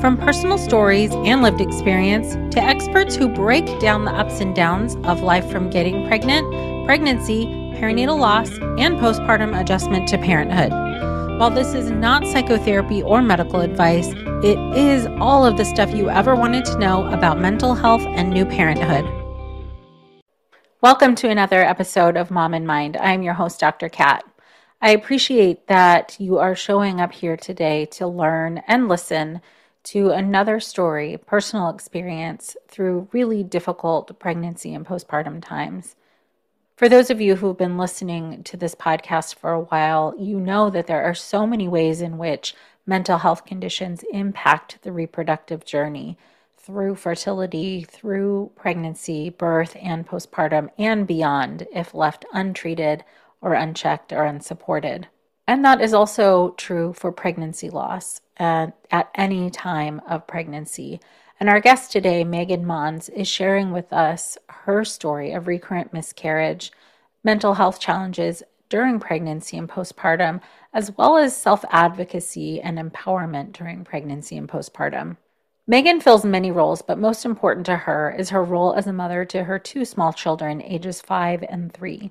From personal stories and lived experience to experts who break down the ups and downs of life from getting pregnant, pregnancy, perinatal loss, and postpartum adjustment to parenthood. While this is not psychotherapy or medical advice, it is all of the stuff you ever wanted to know about mental health and new parenthood. Welcome to another episode of Mom in Mind. I'm your host, Dr. Kat. I appreciate that you are showing up here today to learn and listen to another story, personal experience through really difficult pregnancy and postpartum times. For those of you who've been listening to this podcast for a while, you know that there are so many ways in which mental health conditions impact the reproductive journey through fertility, through pregnancy, birth, and postpartum, and beyond if left untreated or unchecked or unsupported. And that is also true for pregnancy loss at, at any time of pregnancy. And our guest today, Megan Mons, is sharing with us her story of recurrent miscarriage, mental health challenges during pregnancy and postpartum, as well as self advocacy and empowerment during pregnancy and postpartum. Megan fills many roles, but most important to her is her role as a mother to her two small children, ages five and three.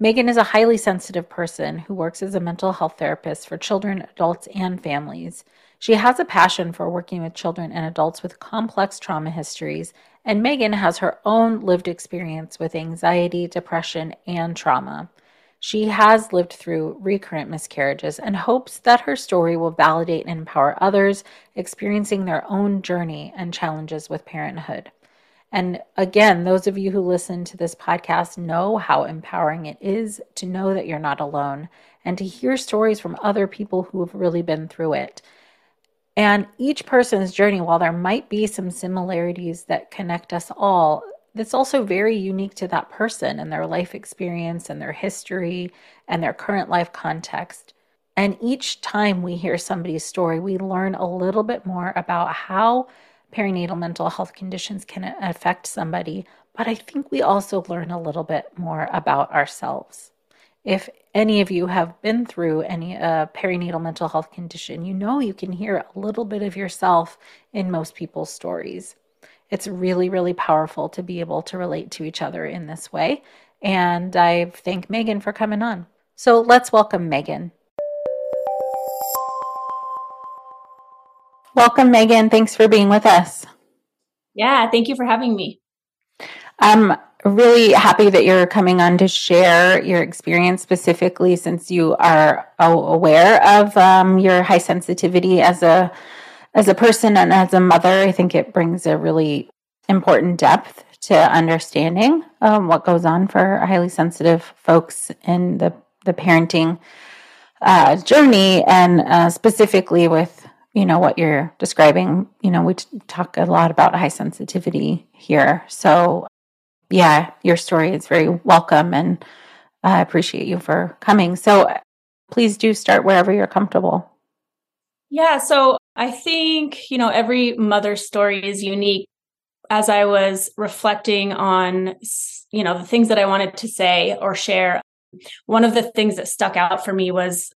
Megan is a highly sensitive person who works as a mental health therapist for children, adults, and families. She has a passion for working with children and adults with complex trauma histories, and Megan has her own lived experience with anxiety, depression, and trauma. She has lived through recurrent miscarriages and hopes that her story will validate and empower others experiencing their own journey and challenges with parenthood. And again, those of you who listen to this podcast know how empowering it is to know that you're not alone and to hear stories from other people who have really been through it. And each person's journey, while there might be some similarities that connect us all, that's also very unique to that person and their life experience and their history and their current life context. And each time we hear somebody's story, we learn a little bit more about how perinatal mental health conditions can affect somebody. But I think we also learn a little bit more about ourselves. If any of you have been through any uh, perinatal mental health condition, you know you can hear a little bit of yourself in most people's stories it's really, really powerful to be able to relate to each other in this way. And I thank Megan for coming on. So let's welcome Megan. Welcome, Megan. Thanks for being with us. Yeah, thank you for having me. I'm really happy that you're coming on to share your experience specifically since you are aware of um, your high sensitivity as a as a person and as a mother, I think it brings a really important depth to understanding um, what goes on for highly sensitive folks in the the parenting uh, journey, and uh, specifically with you know what you're describing. You know, we talk a lot about high sensitivity here, so yeah, your story is very welcome, and I appreciate you for coming. So please do start wherever you're comfortable. Yeah, so I think, you know, every mother's story is unique. as I was reflecting on, you know, the things that I wanted to say or share, one of the things that stuck out for me was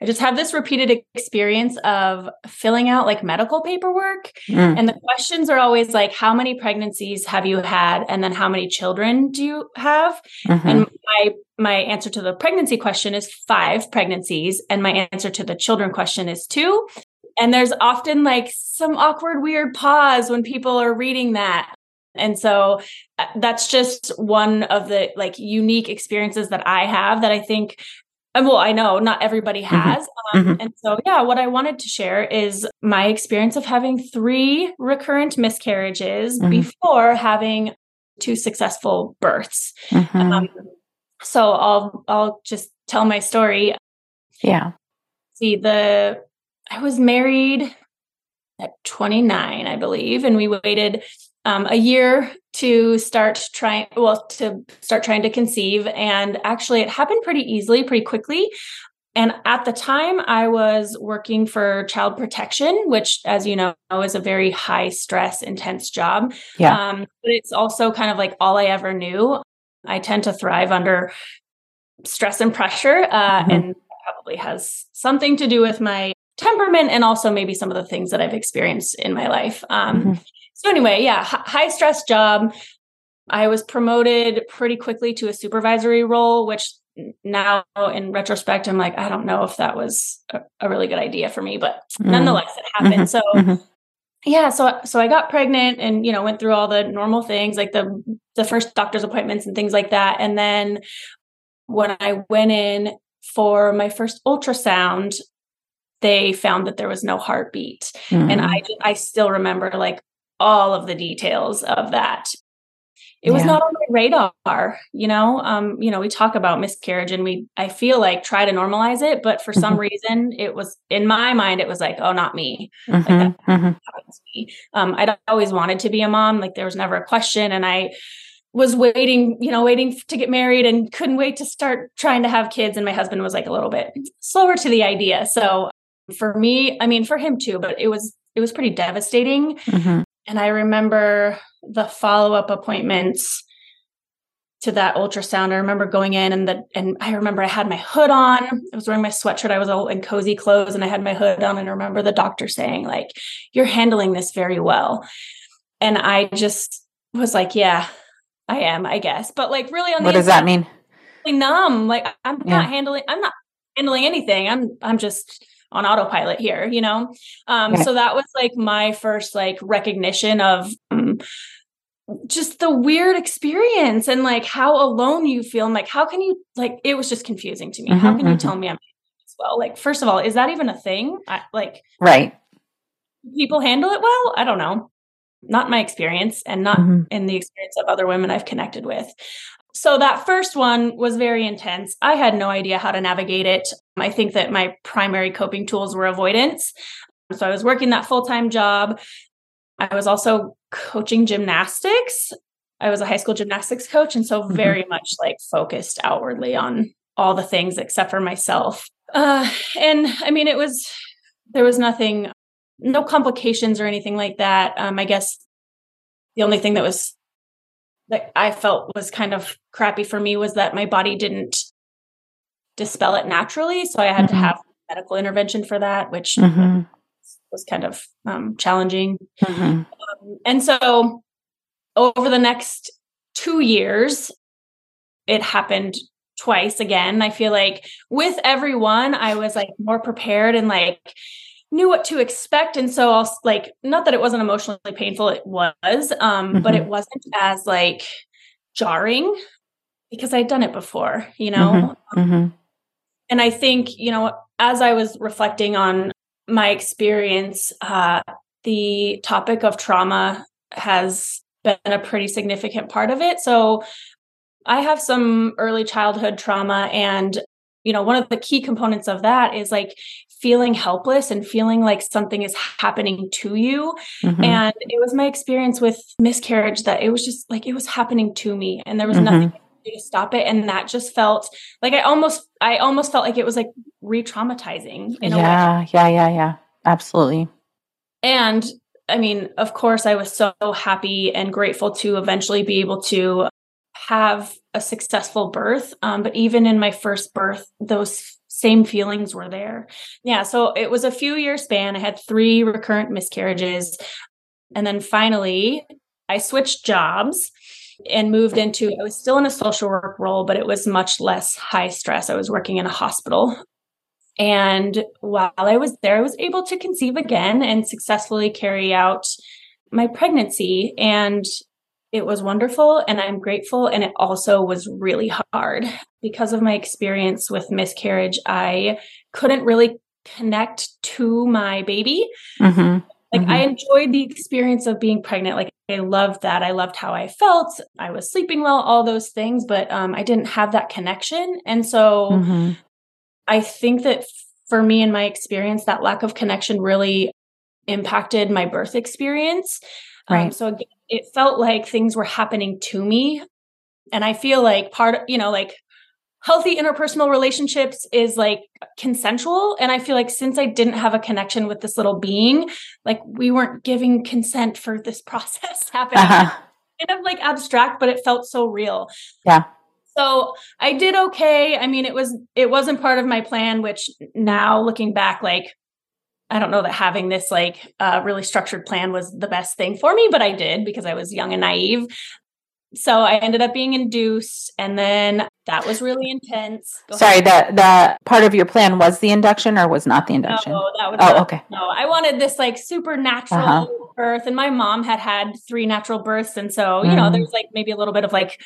I just have this repeated experience of filling out like medical paperwork. Mm. And the questions are always like, how many pregnancies have you had? And then how many children do you have? Mm-hmm. And my my answer to the pregnancy question is five pregnancies. And my answer to the children question is two. And there's often like some awkward, weird pause when people are reading that. And so uh, that's just one of the like unique experiences that I have that I think well, I know not everybody mm-hmm. has. Mm-hmm. Um, mm-hmm. And so, yeah, what I wanted to share is my experience of having three recurrent miscarriages mm-hmm. before having two successful births. Mm-hmm. Um, so I'll I'll just tell my story. Yeah. See the I was married at 29, I believe, and we waited um, a year to start trying well to start trying to conceive and actually it happened pretty easily pretty quickly and at the time i was working for child protection which as you know is a very high stress intense job yeah. Um, but it's also kind of like all i ever knew i tend to thrive under stress and pressure uh, mm-hmm. and probably has something to do with my temperament and also maybe some of the things that i've experienced in my life um, mm-hmm. So, anyway, yeah, high stress job. I was promoted pretty quickly to a supervisory role, which now in retrospect, I'm like, I don't know if that was a, a really good idea for me, but mm-hmm. nonetheless, it happened. Mm-hmm. So, mm-hmm. yeah, so so I got pregnant and you know went through all the normal things like the the first doctor's appointments and things like that, and then when I went in for my first ultrasound, they found that there was no heartbeat, and mm-hmm. I I still remember like all of the details of that it yeah. was not on my radar you know um you know we talk about miscarriage and we i feel like try to normalize it but for some mm-hmm. reason it was in my mind it was like oh not me mm-hmm. like mm-hmm. me. um i always wanted to be a mom like there was never a question and i was waiting, you know, waiting to get married and couldn't wait to start trying to have kids. And my husband was like a little bit slower to the idea. So for me, I mean, for him too, but it was, it was pretty devastating. Mm-hmm. And I remember the follow up appointments to that ultrasound. I remember going in and the and I remember I had my hood on. I was wearing my sweatshirt. I was all in cozy clothes and I had my hood on. And I remember the doctor saying, like, you're handling this very well. And I just was like, yeah, I am, I guess. But like really on the What does that mean? Numb. Like I'm yeah. not handling, I'm not handling anything. I'm I'm just on autopilot here, you know? Um, so that was like my first like recognition of um, just the weird experience and like how alone you feel. And like, how can you like, it was just confusing to me. Mm-hmm, how can mm-hmm. you tell me I'm as well? Like, first of all, is that even a thing? I, like, right. People handle it well. I don't know not my experience and not mm-hmm. in the experience of other women I've connected with. So that first one was very intense. I had no idea how to navigate it. I think that my primary coping tools were avoidance. So I was working that full time job. I was also coaching gymnastics. I was a high school gymnastics coach. And so mm-hmm. very mm-hmm. much like focused outwardly on all the things except for myself. Uh, and I mean, it was, there was nothing, no complications or anything like that. Um, I guess the only thing that was that I felt was kind of crappy for me was that my body didn't dispel it naturally. So I had mm-hmm. to have medical intervention for that, which mm-hmm. was kind of um, challenging. Mm-hmm. Um, and so over the next two years, it happened twice again. I feel like with everyone, I was like more prepared and like knew what to expect and so i'll like not that it wasn't emotionally painful it was um mm-hmm. but it wasn't as like jarring because i'd done it before you know mm-hmm. Mm-hmm. and i think you know as i was reflecting on my experience uh the topic of trauma has been a pretty significant part of it so i have some early childhood trauma and you know one of the key components of that is like feeling helpless and feeling like something is happening to you. Mm-hmm. and it was my experience with miscarriage that it was just like it was happening to me and there was mm-hmm. nothing to stop it. And that just felt like i almost i almost felt like it was like re-traumatizing in yeah, a way. Yeah yeah yeah. Absolutely. And I mean, of course, I was so happy and grateful to eventually be able to have a successful birth. Um, but even in my first birth, those same feelings were there. Yeah. So it was a few year span. I had three recurrent miscarriages. And then finally, I switched jobs and moved into, I was still in a social work role, but it was much less high stress. I was working in a hospital. And while I was there, I was able to conceive again and successfully carry out my pregnancy. And it was wonderful and I'm grateful. And it also was really hard because of my experience with miscarriage. I couldn't really connect to my baby. Mm-hmm. Like mm-hmm. I enjoyed the experience of being pregnant. Like I loved that. I loved how I felt. I was sleeping well, all those things, but um, I didn't have that connection. And so mm-hmm. I think that for me in my experience, that lack of connection really impacted my birth experience. Um, right. Um, so it felt like things were happening to me. And I feel like part of, you know, like healthy interpersonal relationships is like consensual. And I feel like since I didn't have a connection with this little being, like we weren't giving consent for this process happening. Uh-huh. Kind of like abstract, but it felt so real. Yeah. So I did okay. I mean, it was it wasn't part of my plan, which now looking back, like I don't know that having this like uh, really structured plan was the best thing for me, but I did because I was young and naive. So I ended up being induced, and then that was really intense. Go Sorry, ahead. the the part of your plan was the induction, or was not the induction? No, that was. Oh, not, okay. No, I wanted this like supernatural uh-huh. birth, and my mom had had three natural births, and so you mm. know, there's like maybe a little bit of like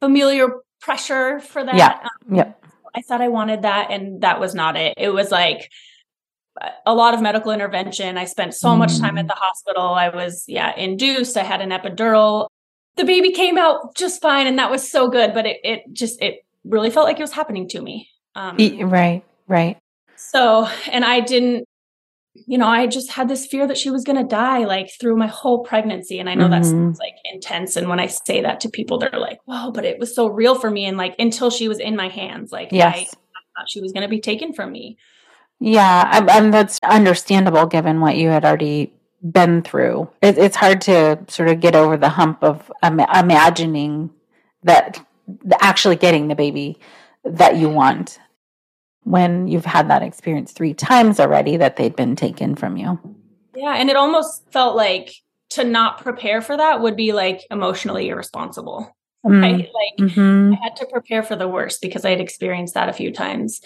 familiar pressure for that. Yeah. Um, yep. I thought I wanted that, and that was not it. It was like a lot of medical intervention. I spent so much time at mm. the hospital. I was, yeah, induced. I had an epidural. The baby came out just fine, and that was so good. But it, it just, it really felt like it was happening to me. Um, right, right. So, and I didn't, you know, I just had this fear that she was going to die like through my whole pregnancy. And I know mm-hmm. that's like intense. And when I say that to people, they're like, whoa, but it was so real for me. And like until she was in my hands, like yes. I, I thought she was going to be taken from me. Yeah, and that's understandable given what you had already been through. It, it's hard to sort of get over the hump of um, imagining that actually getting the baby that you want when you've had that experience three times already that they'd been taken from you. Yeah, and it almost felt like to not prepare for that would be like emotionally irresponsible. Mm. Right? Like mm-hmm. I had to prepare for the worst because I had experienced that a few times.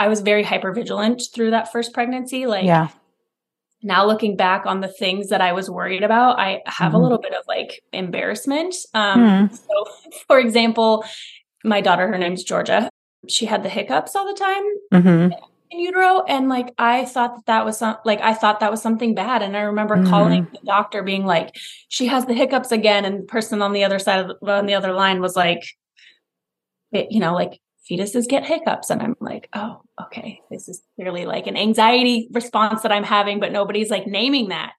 I was very hyper vigilant through that first pregnancy. Like, yeah. Now looking back on the things that I was worried about, I have mm-hmm. a little bit of like embarrassment. Um, mm. So, for example, my daughter, her name's Georgia. She had the hiccups all the time mm-hmm. in utero, and like I thought that that was some, like I thought that was something bad. And I remember mm-hmm. calling the doctor, being like, "She has the hiccups again," and the person on the other side of the, on the other line was like, it, you know, like fetuses get hiccups. And I'm like, oh, okay, this is clearly like an anxiety response that I'm having, but nobody's like naming that.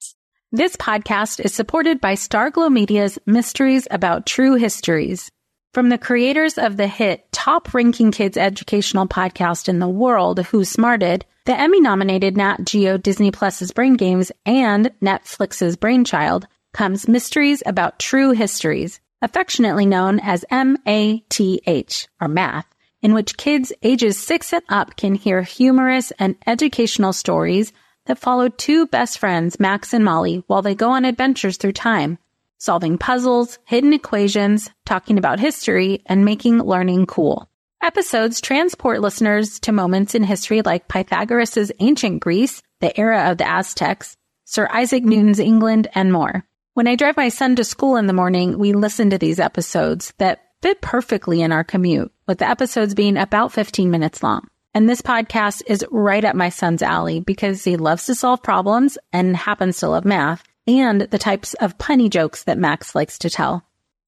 This podcast is supported by Starglow Media's Mysteries About True Histories. From the creators of the hit top ranking kids educational podcast in the world, Who Smarted, the Emmy nominated Nat Geo Disney Plus's Brain Games and Netflix's Brainchild, comes Mysteries About True Histories, affectionately known as MATH, or math in which kids ages six and up can hear humorous and educational stories that follow two best friends, Max and Molly, while they go on adventures through time, solving puzzles, hidden equations, talking about history, and making learning cool. Episodes transport listeners to moments in history like Pythagoras' ancient Greece, the era of the Aztecs, Sir Isaac Newton's England, and more. When I drive my son to school in the morning, we listen to these episodes that fit perfectly in our commute, with the episodes being about 15 minutes long. And this podcast is right up my son's alley because he loves to solve problems and happens to love math and the types of punny jokes that Max likes to tell.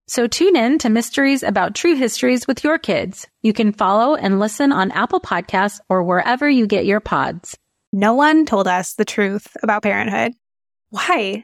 So tune in to Mysteries About True Histories with your kids. You can follow and listen on Apple Podcasts or wherever you get your pods. No one told us the truth about parenthood. Why?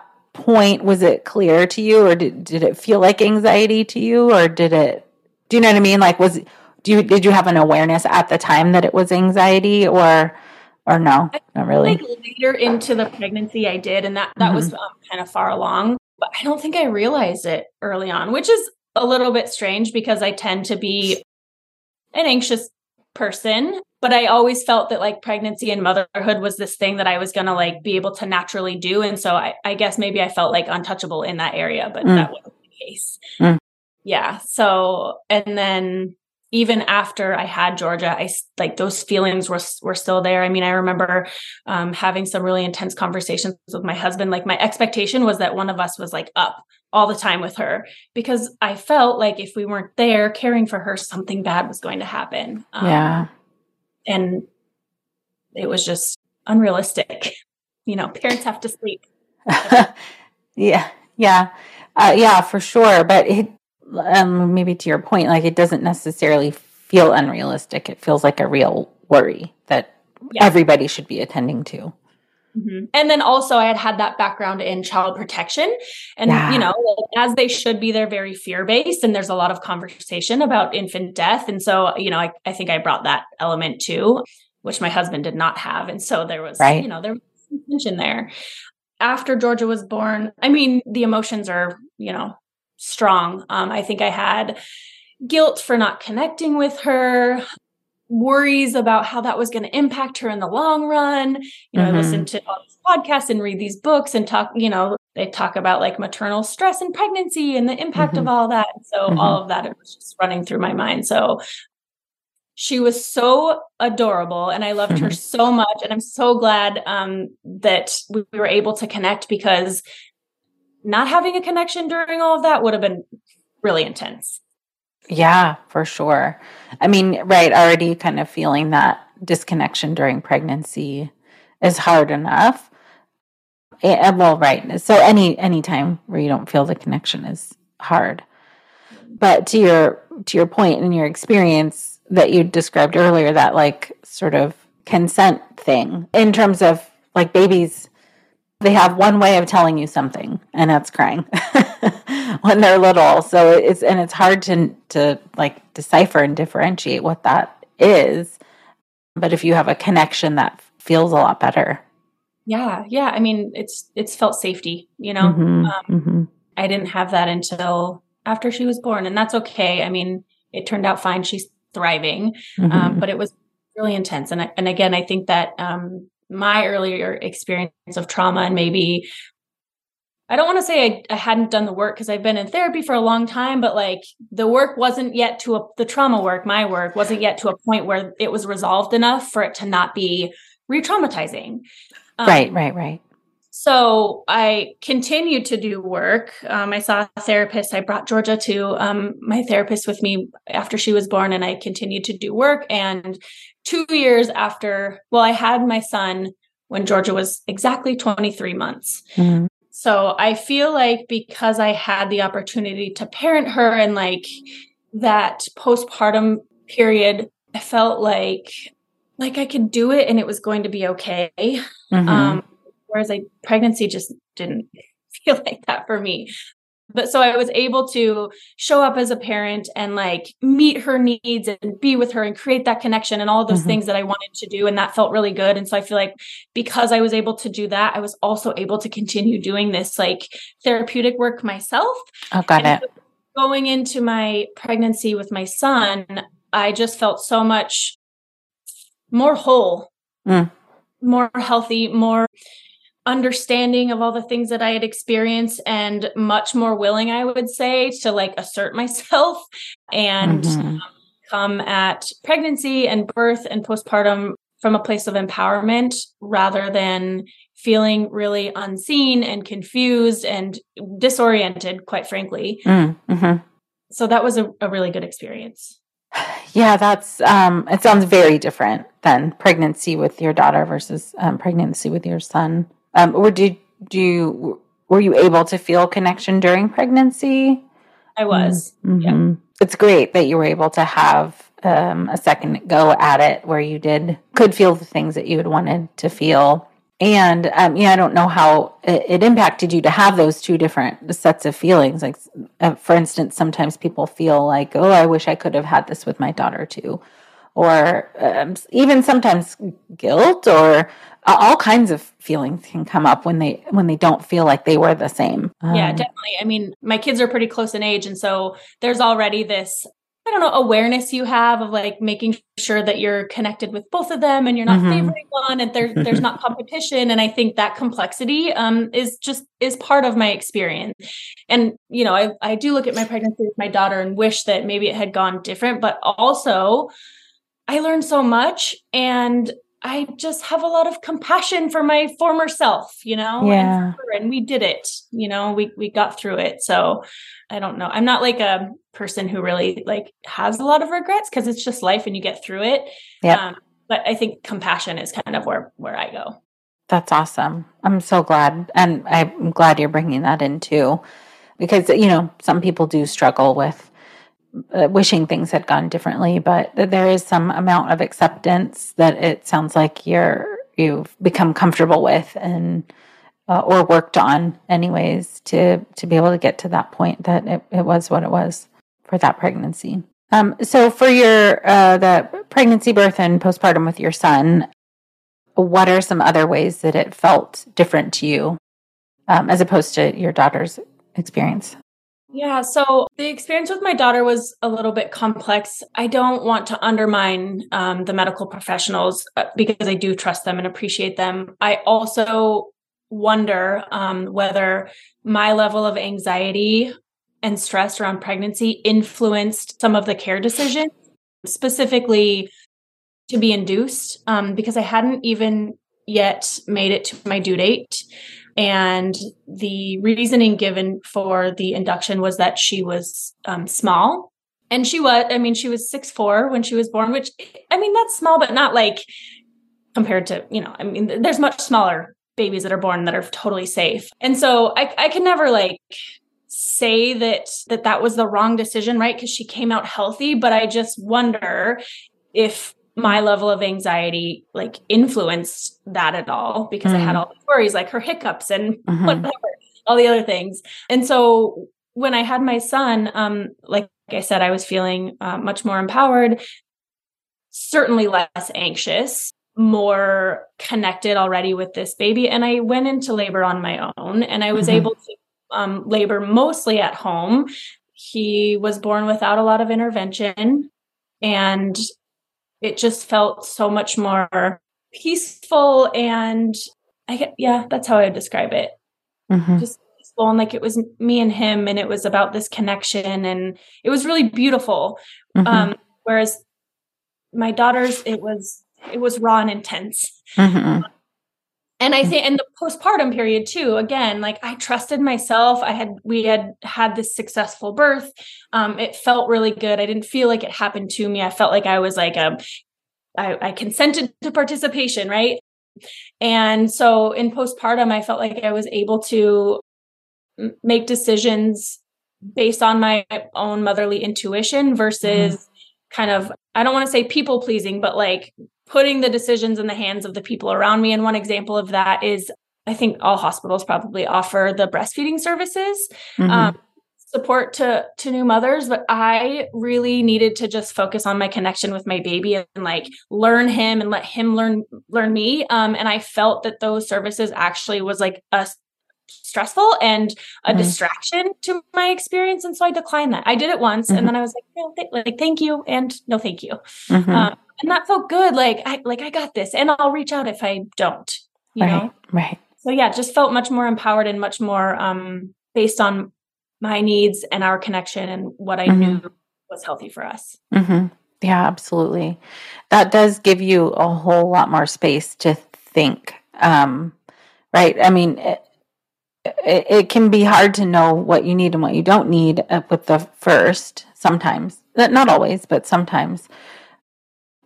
point, was it clear to you, or did, did it feel like anxiety to you, or did it, do you know what I mean? Like, was, do you, did you have an awareness at the time that it was anxiety, or, or no, not really. Like later into the pregnancy, I did, and that that mm-hmm. was um, kind of far along. But I don't think I realized it early on, which is a little bit strange because I tend to be an anxious person. But I always felt that like pregnancy and motherhood was this thing that I was gonna like be able to naturally do, and so I, I guess maybe I felt like untouchable in that area, but mm. that wasn't the case. Mm. Yeah. So and then even after I had Georgia, I like those feelings were were still there. I mean, I remember um, having some really intense conversations with my husband. Like my expectation was that one of us was like up all the time with her because I felt like if we weren't there caring for her, something bad was going to happen. Um, yeah, and it was just unrealistic. You know, parents have to sleep. yeah, yeah, uh, yeah, for sure. But it um, maybe to your point, like it doesn't necessarily feel unrealistic. It feels like a real worry that yeah. everybody should be attending to. Mm-hmm. And then also, I had had that background in child protection. And, yeah. you know, as they should be, they're very fear based. And there's a lot of conversation about infant death. And so, you know, I, I think I brought that element too, which my husband did not have. And so there was, right. you know, there was tension there. After Georgia was born, I mean, the emotions are, you know, strong. Um, I think I had guilt for not connecting with her, worries about how that was going to impact her in the long run. You know, mm-hmm. I listened to all these podcasts and read these books and talk, you know, they talk about like maternal stress and pregnancy and the impact mm-hmm. of all that. So mm-hmm. all of that it was just running through my mind. So she was so adorable and I loved her mm-hmm. so much. And I'm so glad um, that we were able to connect because not having a connection during all of that would have been really intense. Yeah, for sure. I mean, right, already kind of feeling that disconnection during pregnancy is hard enough. And, well, right. So any any time where you don't feel the connection is hard. But to your to your point and your experience that you described earlier, that like sort of consent thing in terms of like babies they have one way of telling you something and that's crying when they're little. So it's and it's hard to to like decipher and differentiate what that is. But if you have a connection that feels a lot better. Yeah yeah. I mean it's it's felt safety you know? Mm-hmm, um, mm-hmm. i didn't have that until after she was born and that's okay. I mean it turned out fine. She's thriving. Mm-hmm. um, but it was really intense. And I, and again i think that um, my earlier experience of trauma and maybe I don't want to say I, I hadn't done the work because I've been in therapy for a long time, but like the work wasn't yet to a, the trauma work, my work wasn't yet to a point where it was resolved enough for it to not be re traumatizing. Um, right, right, right. So I continued to do work. Um, I saw a therapist. I brought Georgia to um, my therapist with me after she was born, and I continued to do work. And two years after, well, I had my son when Georgia was exactly 23 months. Mm-hmm. So I feel like because I had the opportunity to parent her and like that postpartum period, I felt like like I could do it and it was going to be okay. Mm-hmm. Um, whereas like pregnancy just didn't feel like that for me but so I was able to show up as a parent and like meet her needs and be with her and create that connection and all those mm-hmm. things that I wanted to do. And that felt really good. And so I feel like because I was able to do that, I was also able to continue doing this like therapeutic work myself. Oh, got and it. Going into my pregnancy with my son, I just felt so much more whole. Mm. more healthy, more understanding of all the things that I had experienced and much more willing, I would say, to like assert myself and mm-hmm. um, come at pregnancy and birth and postpartum from a place of empowerment rather than feeling really unseen and confused and disoriented, quite frankly. Mm-hmm. So that was a, a really good experience. Yeah, that's um it sounds very different than pregnancy with your daughter versus um, pregnancy with your son. Um or did do you were you able to feel connection during pregnancy? I was. Mm-hmm. Yeah. It's great that you were able to have um, a second go at it where you did could feel the things that you had wanted to feel and um, yeah, I don't know how it, it, impacted you to have those two different sets of feelings. Like, uh, for instance, sometimes people feel like, "Oh, I wish I could have had this with my daughter too," or um, even sometimes guilt or uh, all kinds of feelings can come up when they when they don't feel like they were the same. Um, yeah, definitely. I mean, my kids are pretty close in age, and so there's already this I don't know, awareness you have of like making sure that you're connected with both of them and you're not mm-hmm. favoring one and there, there's not competition. And I think that complexity um, is just is part of my experience. And, you know, I, I do look at my pregnancy with my daughter and wish that maybe it had gone different, but also I learned so much and I just have a lot of compassion for my former self, you know, yeah. and, and we did it, you know, we, we got through it. So I don't know. I'm not like a person who really like has a lot of regrets because it's just life and you get through it. Yeah. Um, but I think compassion is kind of where, where I go. That's awesome. I'm so glad. And I'm glad you're bringing that in too, because, you know, some people do struggle with uh, wishing things had gone differently, but there is some amount of acceptance that it sounds like you're you've become comfortable with and uh, or worked on anyways to to be able to get to that point that it, it was what it was for that pregnancy. Um, so for your uh, the pregnancy, birth, and postpartum with your son, what are some other ways that it felt different to you um, as opposed to your daughter's experience? Yeah, so the experience with my daughter was a little bit complex. I don't want to undermine um, the medical professionals uh, because I do trust them and appreciate them. I also wonder um, whether my level of anxiety and stress around pregnancy influenced some of the care decisions, specifically to be induced, um, because I hadn't even yet made it to my due date. And the reasoning given for the induction was that she was um, small. And she was, I mean, she was six four when she was born, which, I mean, that's small, but not like compared to, you know, I mean, there's much smaller babies that are born that are totally safe. And so I, I can never like say that that that was the wrong decision right because she came out healthy but i just wonder if my level of anxiety like influenced that at all because mm-hmm. I had mm. all the worries like her hiccups and mm-hmm. whatever, all the other things. And so when I had my son, um, like I said, I was feeling uh, much more empowered, certainly less anxious, more connected already with this baby. And I went into labor on my own and I was mm-hmm. able to um, labor mostly at home. He was born without a lot of intervention. And it just felt so much more peaceful and I yeah, that's how I would describe it. Mm-hmm. Just peaceful and like it was me and him and it was about this connection and it was really beautiful. Mm-hmm. Um, whereas my daughter's it was it was raw and intense. Mm-hmm. And I think in the postpartum period too, again, like I trusted myself. I had, we had had this successful birth. Um, it felt really good. I didn't feel like it happened to me. I felt like I was like a, I, I consented to participation, right? And so in postpartum, I felt like I was able to make decisions based on my own motherly intuition versus mm. kind of, I don't want to say people pleasing, but like putting the decisions in the hands of the people around me. And one example of that is I think all hospitals probably offer the breastfeeding services. Mm-hmm. Um, support to to new mothers but i really needed to just focus on my connection with my baby and like learn him and let him learn learn me um and i felt that those services actually was like a stressful and a mm-hmm. distraction to my experience and so i declined that i did it once mm-hmm. and then i was like no th- like thank you and no thank you mm-hmm. um, and that felt good. Like I like I got this, and I'll reach out if I don't. You right, know, right. So yeah, just felt much more empowered and much more um, based on my needs and our connection and what I mm-hmm. knew was healthy for us. Mm-hmm. Yeah, absolutely. That does give you a whole lot more space to think. Um, right. I mean. It, it, it, can be hard to know what you need and what you don't need uh, with the first sometimes not always but sometimes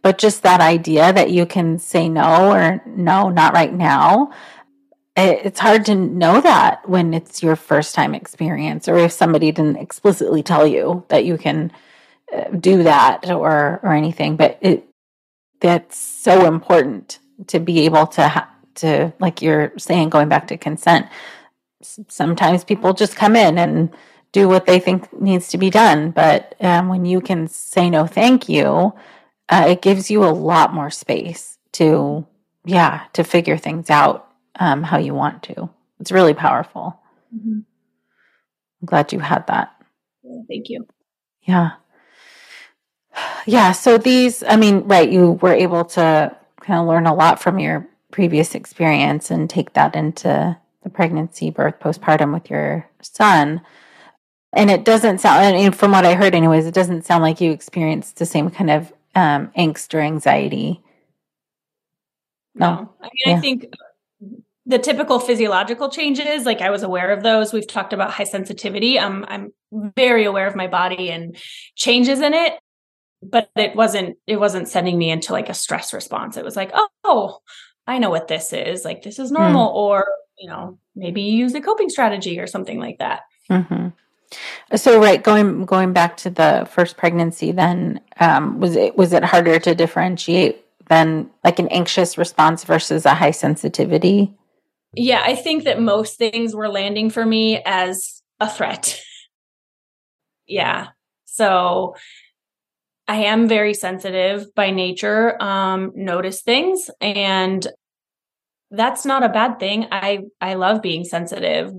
but just that idea that you can say no or no not right now it's hard to know that when it's your first time experience or if somebody didn't explicitly tell you that you can uh, do that or or anything but it that's so important to be able to ha- to like you're saying going back to consent sometimes people just come in and do what they think needs to be done. But um, when you can say no, thank you, uh, it gives you a lot more space to, yeah, to figure things out um, how you want to. It's really powerful. Mm-hmm. I'm glad you had that. Thank you. Yeah. Yeah. So these, I mean, right, you were able to kind of learn a lot from your previous experience and take that into the pregnancy, birth, postpartum with your son. And it doesn't sound, I mean, from what I heard, anyways, it doesn't sound like you experienced the same kind of um, angst or anxiety. No, I mean, yeah. I think the typical physiological changes, like I was aware of those. We've talked about high sensitivity. Um, I'm very aware of my body and changes in it, but it wasn't. It wasn't sending me into like a stress response. It was like, oh, I know what this is. Like this is normal, mm. or you know, maybe use a coping strategy or something like that. Mm-hmm. So, right, going going back to the first pregnancy, then um, was it was it harder to differentiate than like an anxious response versus a high sensitivity? Yeah, I think that most things were landing for me as a threat. yeah, so I am very sensitive by nature. Um, notice things, and that's not a bad thing. I I love being sensitive,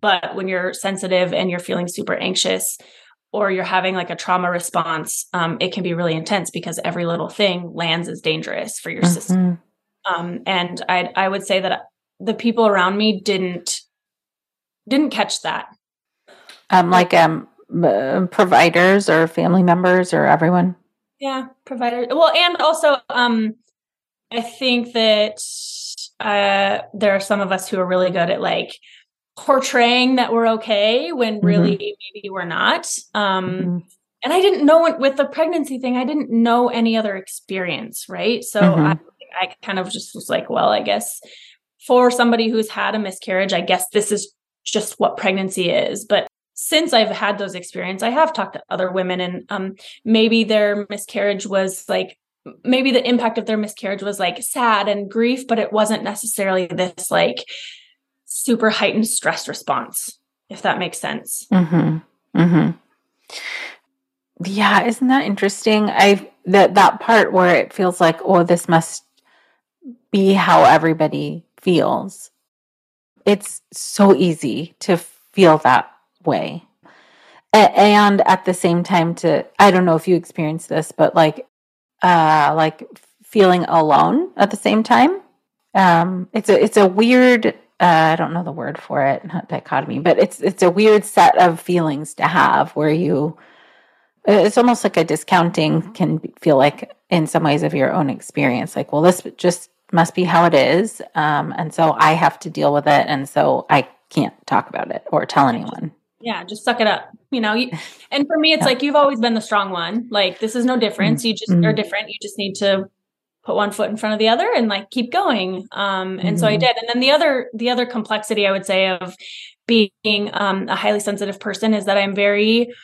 but when you're sensitive and you're feeling super anxious or you're having like a trauma response, um, it can be really intense because every little thing lands as dangerous for your mm-hmm. system. Um, and I I would say that the people around me didn't didn't catch that. Um, like um, providers or family members or everyone. Yeah, providers. Well, and also um, I think that uh, there are some of us who are really good at like portraying that we're okay when mm-hmm. really mm-hmm. maybe we're not. Um, mm-hmm. And I didn't know with the pregnancy thing, I didn't know any other experience, right? So mm-hmm. I, I kind of just was like, well, I guess for somebody who's had a miscarriage, I guess this is just what pregnancy is. But since I've had those experiences, I have talked to other women, and um, maybe their miscarriage was like maybe the impact of their miscarriage was like sad and grief, but it wasn't necessarily this like super heightened stress response, if that makes sense. Mm-hmm. Mm-hmm. Yeah, isn't that interesting? I that that part where it feels like, oh, this must be how everybody feels. It's so easy to feel that way. and at the same time to I don't know if you experience this, but like uh, like feeling alone at the same time. Um, it's a it's a weird uh, I don't know the word for it, not dichotomy, but it's it's a weird set of feelings to have where you it's almost like a discounting can feel like in some ways of your own experience like well this just must be how it is um, and so i have to deal with it and so i can't talk about it or tell anyone yeah just suck it up you know you, and for me it's yeah. like you've always been the strong one like this is no difference mm-hmm. you just mm-hmm. are different you just need to put one foot in front of the other and like keep going um and mm-hmm. so i mm-hmm. did and then the other the other complexity i would say of being um, a highly sensitive person is that i'm very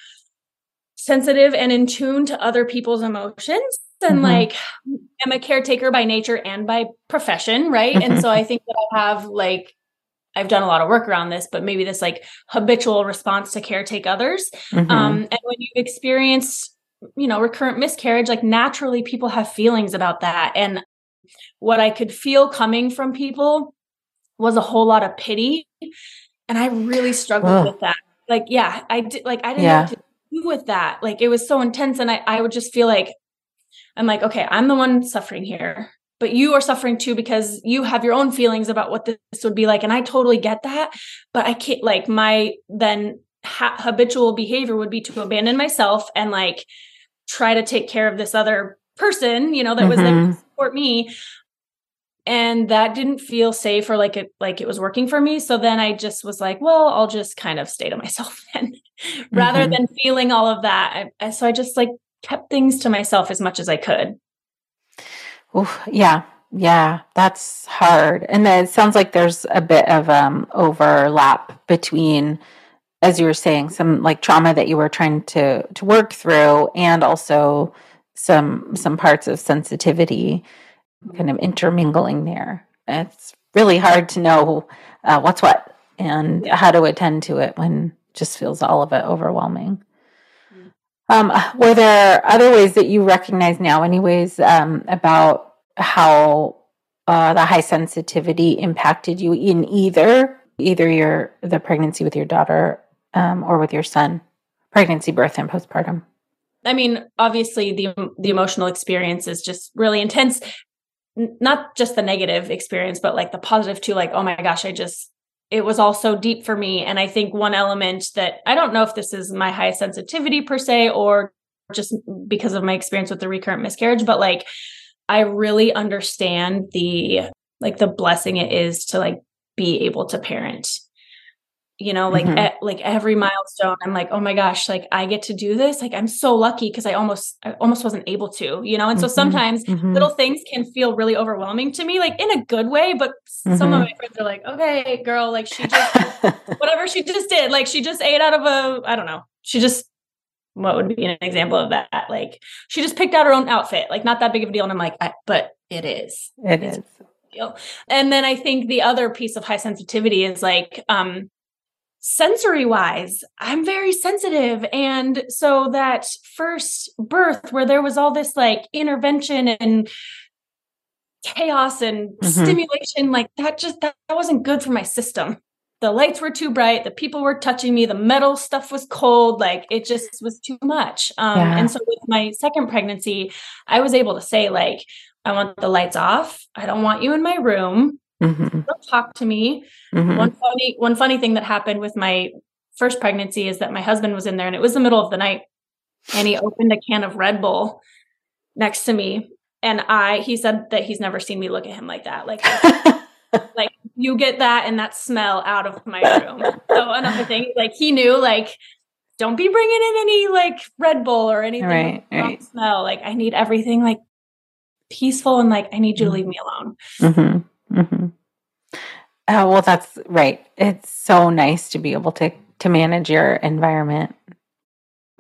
sensitive and in tune to other people's emotions and mm-hmm. like am a caretaker by nature and by profession right and so i think that i have like I've done a lot of work around this, but maybe this like habitual response to caretake others. Mm-hmm. Um, and when you experience, you know, recurrent miscarriage, like naturally people have feelings about that. And what I could feel coming from people was a whole lot of pity. And I really struggled with that. Like, yeah, I did like I didn't yeah. know what to do with that. Like it was so intense. And I, I would just feel like I'm like, okay, I'm the one suffering here, but you are suffering too because you have your own feelings about what this would be like. And I totally get that. But I can't, like, my then ha- habitual behavior would be to abandon myself and like try to take care of this other person, you know, that mm-hmm. was there to mm-hmm. support me. And that didn't feel safe or like it like it was working for me. So then I just was like, well, I'll just kind of stay to myself then, rather mm-hmm. than feeling all of that. I, so I just like kept things to myself as much as I could. Oof, yeah. Yeah, that's hard. And it sounds like there's a bit of um overlap between as you were saying some like trauma that you were trying to to work through and also some some parts of sensitivity kind of intermingling there. It's really hard to know uh, what's what and how to attend to it when it just feels all of it overwhelming. Um, were there other ways that you recognize now, anyways, um, about how uh, the high sensitivity impacted you in either either your the pregnancy with your daughter um, or with your son, pregnancy, birth, and postpartum? I mean, obviously the the emotional experience is just really intense. not just the negative experience, but like the positive too. Like, oh my gosh, I just it was all so deep for me. And I think one element that I don't know if this is my high sensitivity per se or just because of my experience with the recurrent miscarriage, but like I really understand the like the blessing it is to like be able to parent you know like mm-hmm. like every milestone i'm like oh my gosh like i get to do this like i'm so lucky because i almost i almost wasn't able to you know and so mm-hmm. sometimes mm-hmm. little things can feel really overwhelming to me like in a good way but some of mm-hmm. my friends are like okay girl like she just whatever she just did like she just ate out of a i don't know she just what would be an example of that like she just picked out her own outfit like not that big of a deal and i'm like but it is it is and then i think the other piece of high sensitivity is like um sensory wise, I'm very sensitive. And so that first birth, where there was all this like intervention and chaos and mm-hmm. stimulation, like that just that, that wasn't good for my system. The lights were too bright, the people were touching me, the metal stuff was cold, like it just was too much. Um, yeah. And so with my second pregnancy, I was able to say, like, I want the lights off. I don't want you in my room. Mm-hmm. Don't talk to me. Mm-hmm. One funny one funny thing that happened with my first pregnancy is that my husband was in there and it was the middle of the night and he opened a can of Red Bull next to me and I he said that he's never seen me look at him like that. Like like you get that and that smell out of my room. So another thing like he knew like don't be bringing in any like Red Bull or anything right, right. smell. Like I need everything like peaceful and like I need you to mm-hmm. leave me alone. Mm-hmm. Mm-hmm. Oh, well, that's right. It's so nice to be able to to manage your environment.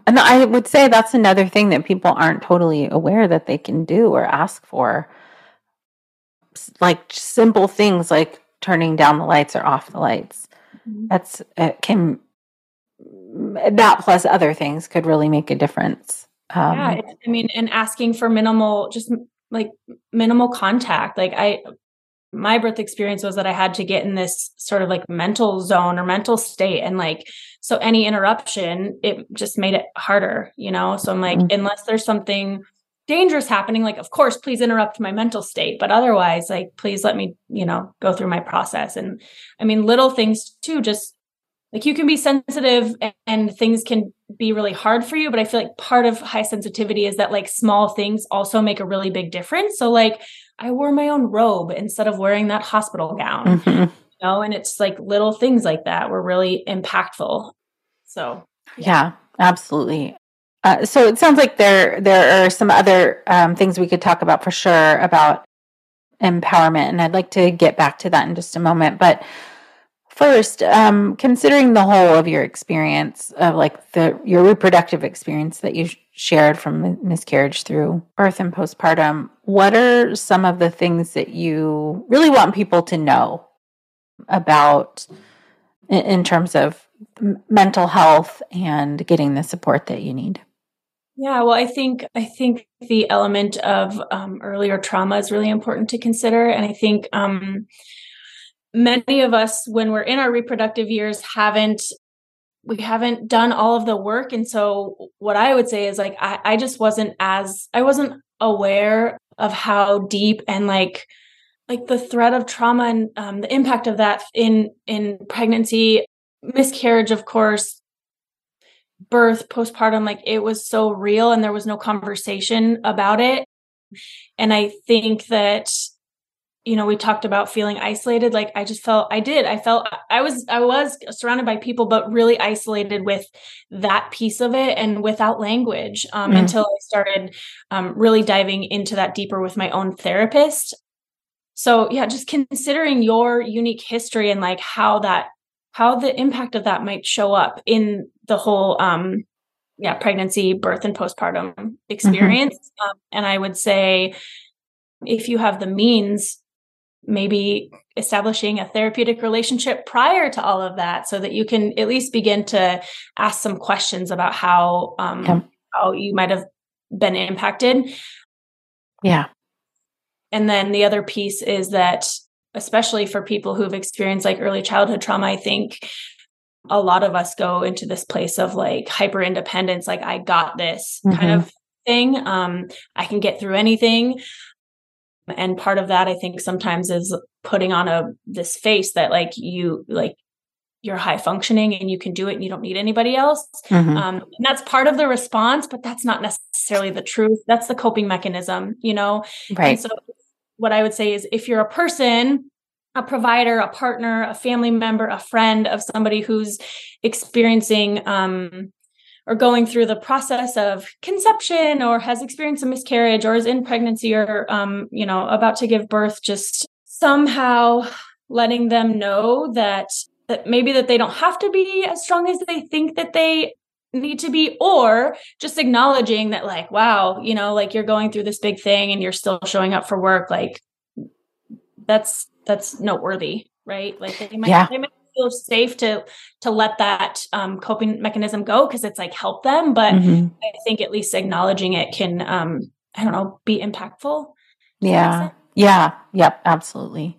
And I would say that's another thing that people aren't totally aware that they can do or ask for. Like simple things like turning down the lights or off the lights. Mm-hmm. That's it can that plus other things could really make a difference. Um, yeah, I mean, and asking for minimal, just like minimal contact. Like I, my birth experience was that I had to get in this sort of like mental zone or mental state. And like, so any interruption, it just made it harder, you know? So I'm like, mm-hmm. unless there's something dangerous happening, like, of course, please interrupt my mental state. But otherwise, like, please let me, you know, go through my process. And I mean, little things too, just like you can be sensitive and, and things can be really hard for you. But I feel like part of high sensitivity is that like small things also make a really big difference. So, like, I wore my own robe instead of wearing that hospital gown. Mm-hmm. You know, and it's like little things like that were really impactful. So yeah, yeah absolutely. Uh, so it sounds like there there are some other um, things we could talk about for sure about empowerment, and I'd like to get back to that in just a moment. But first, um, considering the whole of your experience of like the your reproductive experience that you shared from miscarriage through birth and postpartum, what are some of the things that you really want people to know about in, terms of mental health and getting the support that you need? Yeah, well, I think I think the element of um, earlier trauma is really important to consider, and I think um, many of us, when we're in our reproductive years, haven't we haven't done all of the work. And so what i would say is like i, I just wasn't as i wasn't aware of how deep and like like the threat of trauma and um, the impact of that in in pregnancy miscarriage of course birth postpartum like it was so real and there was no conversation about it. And i think that you know we talked about feeling isolated like i just felt i did i felt i was i was surrounded by people but really isolated with that piece of it and without language um, mm. until i started um, really diving into that deeper with my own therapist so yeah just considering your unique history and like how that how the impact of that might show up in the whole um yeah pregnancy birth and postpartum mm-hmm. experience mm-hmm. um, and i would say if you have the means maybe establishing a therapeutic relationship prior to all of that so that you can at least begin to ask some questions about how um yeah. how you might have been impacted yeah and then the other piece is that especially for people who've experienced like early childhood trauma i think a lot of us go into this place of like hyper independence like i got this mm-hmm. kind of thing um i can get through anything and part of that i think sometimes is putting on a this face that like you like you're high functioning and you can do it and you don't need anybody else. Mm-hmm. um, and that's part of the response but that's not necessarily the truth. That's the coping mechanism you know? Right. and so what i would say is if you're a person a provider a partner a family member a friend of somebody who's experiencing um, or going through the process of conception or has experienced a miscarriage or is in pregnancy or um, you know about to give birth just somehow letting them know that that maybe that they don't have to be as strong as they think that they need to be or just acknowledging that like wow you know like you're going through this big thing and you're still showing up for work like that's that's noteworthy right like they might, yeah. they might feel safe to to let that um, coping mechanism go because it's like help them but mm-hmm. i think at least acknowledging it can um i don't know be impactful yeah. yeah. Yep. Absolutely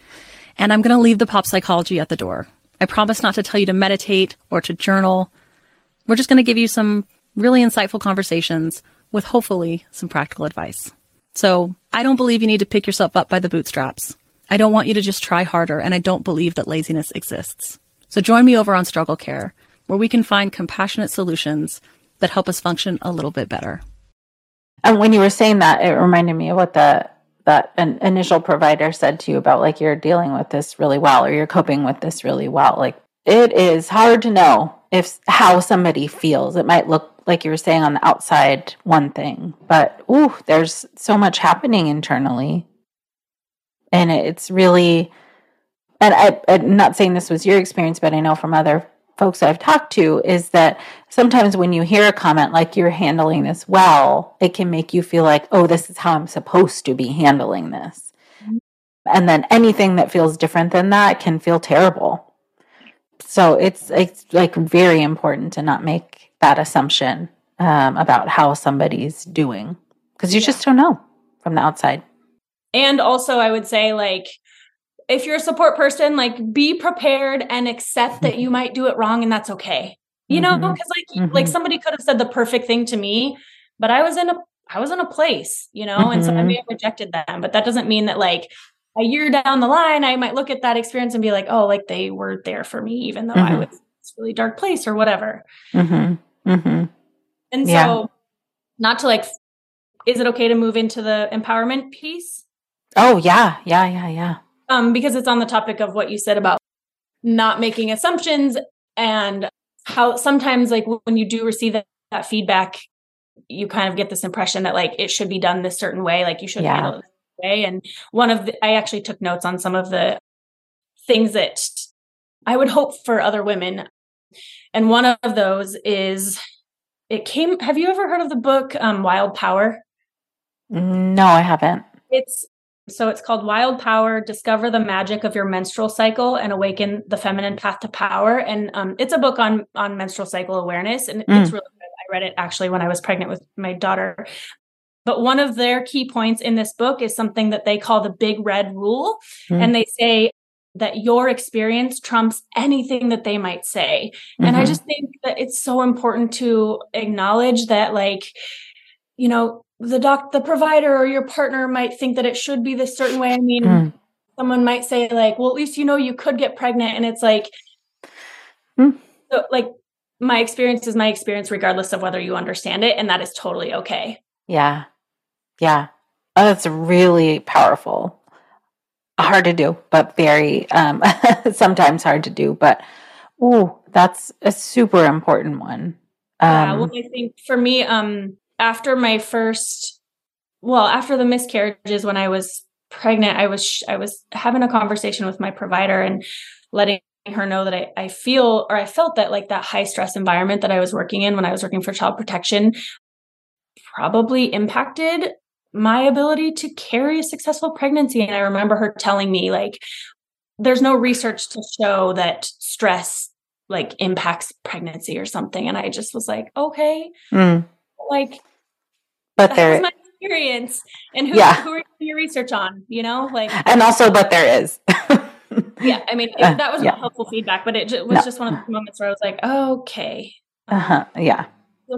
And I'm going to leave the pop psychology at the door. I promise not to tell you to meditate or to journal. We're just going to give you some really insightful conversations with hopefully some practical advice. So I don't believe you need to pick yourself up by the bootstraps. I don't want you to just try harder, and I don't believe that laziness exists. So join me over on Struggle Care, where we can find compassionate solutions that help us function a little bit better. And when you were saying that, it reminded me of what the that an initial provider said to you about like you're dealing with this really well or you're coping with this really well like it is hard to know if how somebody feels. It might look like you were saying on the outside one thing but ooh there's so much happening internally. And it's really and I, i'm not saying this was your experience but i know from other folks I've talked to is that sometimes when you hear a comment like you're handling this well, it can make you feel like, oh, this is how I'm supposed to be handling this. Mm-hmm. And then anything that feels different than that can feel terrible. So it's it's like very important to not make that assumption um, about how somebody's doing because you yeah. just don't know from the outside. and also I would say like if you're a support person, like be prepared and accept that you might do it wrong and that's okay. You know, because mm-hmm. like mm-hmm. like somebody could have said the perfect thing to me, but I was in a I was in a place, you know, mm-hmm. and so I may have rejected them, but that doesn't mean that like a year down the line, I might look at that experience and be like, oh, like they were there for me, even though I was in this really dark place or whatever. Mm-hmm. Mm-hmm. And so, yeah. not to like, is it okay to move into the empowerment piece? Oh yeah, yeah, yeah, yeah. Um, because it's on the topic of what you said about not making assumptions and how sometimes like when you do receive that, that feedback, you kind of get this impression that like it should be done this certain way, like you should yeah. handle it this way. And one of the, I actually took notes on some of the things that I would hope for other women. And one of those is it came. Have you ever heard of the book um, Wild Power? No, I haven't. It's so it's called Wild Power Discover the Magic of Your Menstrual Cycle and Awaken the Feminine Path to Power. And um, it's a book on, on menstrual cycle awareness. And mm. it's really good. I read it actually when I was pregnant with my daughter. But one of their key points in this book is something that they call the big red rule. Mm. And they say that your experience trumps anything that they might say. Mm-hmm. And I mm-hmm. just think that it's so important to acknowledge that, like, you know, the doc the provider or your partner might think that it should be this certain way. I mean mm. someone might say like well at least you know you could get pregnant. And it's like mm. so like my experience is my experience regardless of whether you understand it and that is totally okay. Yeah. Yeah. Oh, that's really powerful. Hard to do but very um sometimes hard to do but oh that's a super important one. Um, yeah well i think for me um after my first well after the miscarriages when i was pregnant i was i was having a conversation with my provider and letting her know that I, I feel or i felt that like that high stress environment that i was working in when i was working for child protection probably impacted my ability to carry a successful pregnancy. And i remember her telling me like there's no research to show that stress like impacts pregnancy or something. And i just was like okay. Mm. like but there my experience and who, yeah. who are your research on you know like and also but there is. Yeah i mean it, that was yeah. helpful feedback but it was no. just one of the moments where i was like okay. Uh-huh yeah.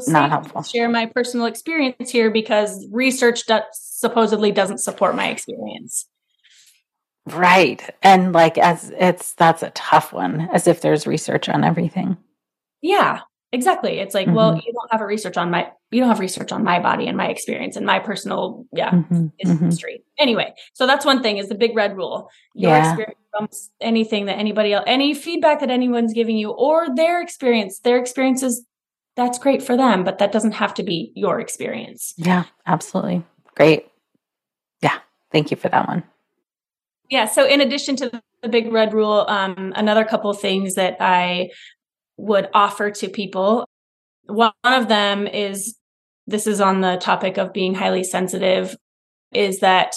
not helpful. share my personal experience here because research do- supposedly doesn't support my experience. Right and like as it's that's a tough one as if there's research on everything. Yeah Exactly. It's like, mm-hmm. well, you don't have a research on my you don't have research on my body and my experience and my personal yeah mm-hmm. mm-hmm. history. Mm-hmm. Anyway, so that's one thing is the big red rule. Your yeah. experience anything that anybody else any feedback that anyone's giving you or their experience. Their experiences that's great for them, but that doesn't have to be your experience. Yeah, absolutely. Great. Yeah. Thank you for that one. Yeah. So in addition to the big red rule, um, another couple of things that I would offer to people. One of them is this is on the topic of being highly sensitive is that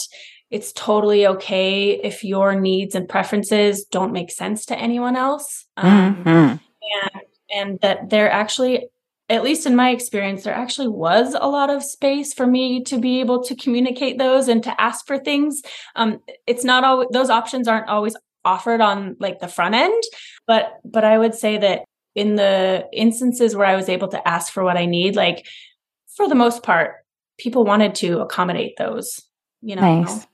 it's totally okay if your needs and preferences don't make sense to anyone else. Um, mm-hmm. and, and that there actually, at least in my experience, there actually was a lot of space for me to be able to communicate those and to ask for things. Um, it's not always, those options aren't always offered on like the front end, but, but I would say that in the instances where I was able to ask for what I need, like for the most part, people wanted to accommodate those, you know. Nice.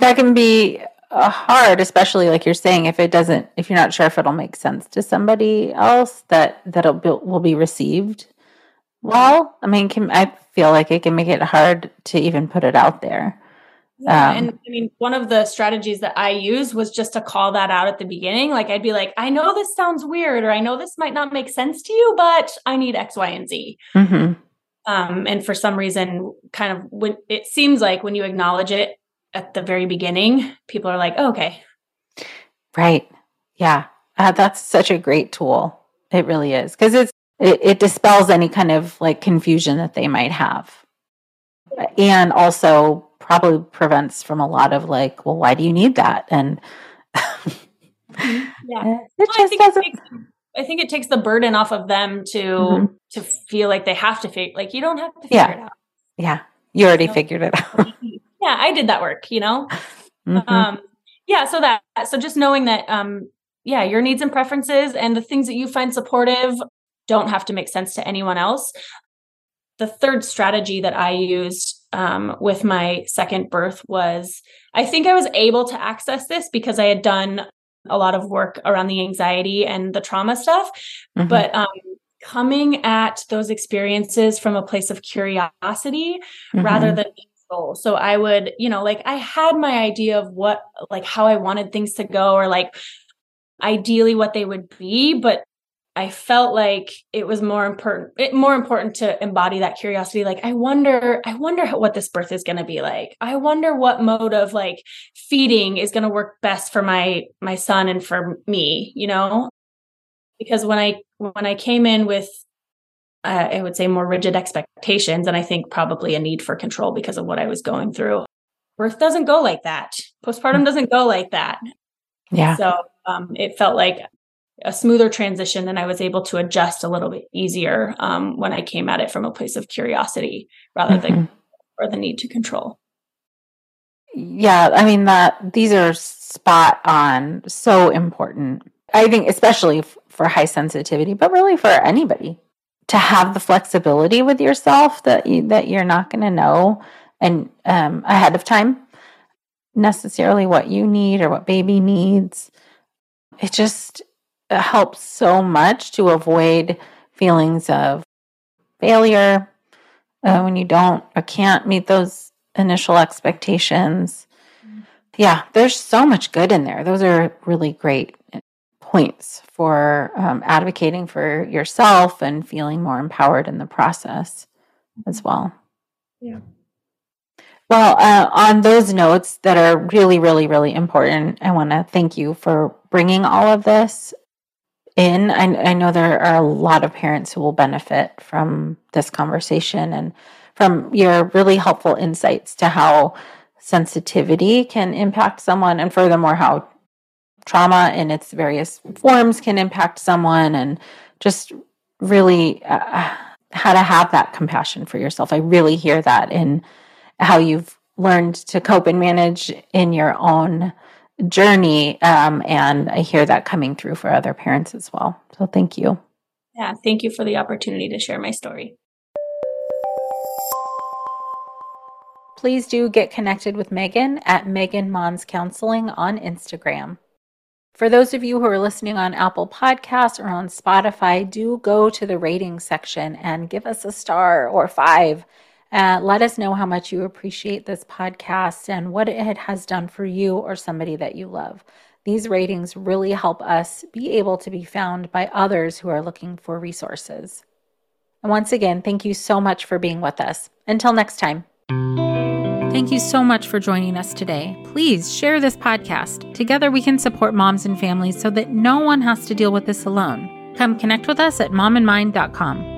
That can be uh, hard, especially like you're saying, if it doesn't, if you're not sure if it'll make sense to somebody else, that that it will be received well. I mean, can, I feel like it can make it hard to even put it out there. Yeah, um, and I mean, one of the strategies that I use was just to call that out at the beginning. Like, I'd be like, I know this sounds weird, or I know this might not make sense to you, but I need X, Y, and Z. Mm-hmm. Um, and for some reason, kind of when it seems like when you acknowledge it at the very beginning, people are like, oh, okay. Right. Yeah. Uh, that's such a great tool. It really is. Because it's, it, it dispels any kind of like confusion that they might have. And also probably prevents from a lot of like, well, why do you need that? And mm-hmm. yeah, it well, just I doesn't. It takes, I think it takes the burden off of them to mm-hmm. to feel like they have to figure like you don't have to figure yeah. it out. Yeah. You already figured it out. yeah, I did that work, you know? Mm-hmm. Um, yeah. So that, so just knowing that, um, yeah, your needs and preferences and the things that you find supportive don't have to make sense to anyone else. The third strategy that I used um, with my second birth was I think I was able to access this because I had done a lot of work around the anxiety and the trauma stuff. Mm-hmm. But um, coming at those experiences from a place of curiosity mm-hmm. rather than control. So I would, you know, like I had my idea of what, like how I wanted things to go or like ideally what they would be, but I felt like it was more important it, more important to embody that curiosity like I wonder I wonder what this birth is going to be like. I wonder what mode of like feeding is going to work best for my my son and for me, you know? Because when I when I came in with uh, I would say more rigid expectations and I think probably a need for control because of what I was going through. Birth doesn't go like that. Postpartum doesn't go like that. Yeah. So um, it felt like a smoother transition and I was able to adjust a little bit easier um, when I came at it from a place of curiosity rather mm-hmm. than or the need to control. Yeah, I mean that these are spot on, so important. I think especially f- for high sensitivity, but really for anybody to have the flexibility with yourself that you, that you're not going to know and um, ahead of time necessarily what you need or what baby needs. It just helps so much to avoid feelings of failure uh, when you don't or can't meet those initial expectations. Mm-hmm. Yeah, there's so much good in there. Those are really great points for um, advocating for yourself and feeling more empowered in the process as well. Yeah. Well, uh, on those notes that are really, really, really important, I want to thank you for bringing all of this in. I, I know there are a lot of parents who will benefit from this conversation and from your really helpful insights to how sensitivity can impact someone, and furthermore, how trauma in its various forms can impact someone, and just really uh, how to have that compassion for yourself. I really hear that in how you've learned to cope and manage in your own journey. Um, and I hear that coming through for other parents as well. So thank you. Yeah, thank you for the opportunity to share my story. Please do get connected with Megan at Megan Mons Counseling on Instagram. For those of you who are listening on Apple Podcasts or on Spotify, do go to the rating section and give us a star or five uh, let us know how much you appreciate this podcast and what it has done for you or somebody that you love. These ratings really help us be able to be found by others who are looking for resources. And once again, thank you so much for being with us. Until next time. Thank you so much for joining us today. Please share this podcast. Together, we can support moms and families so that no one has to deal with this alone. Come connect with us at momandmind.com.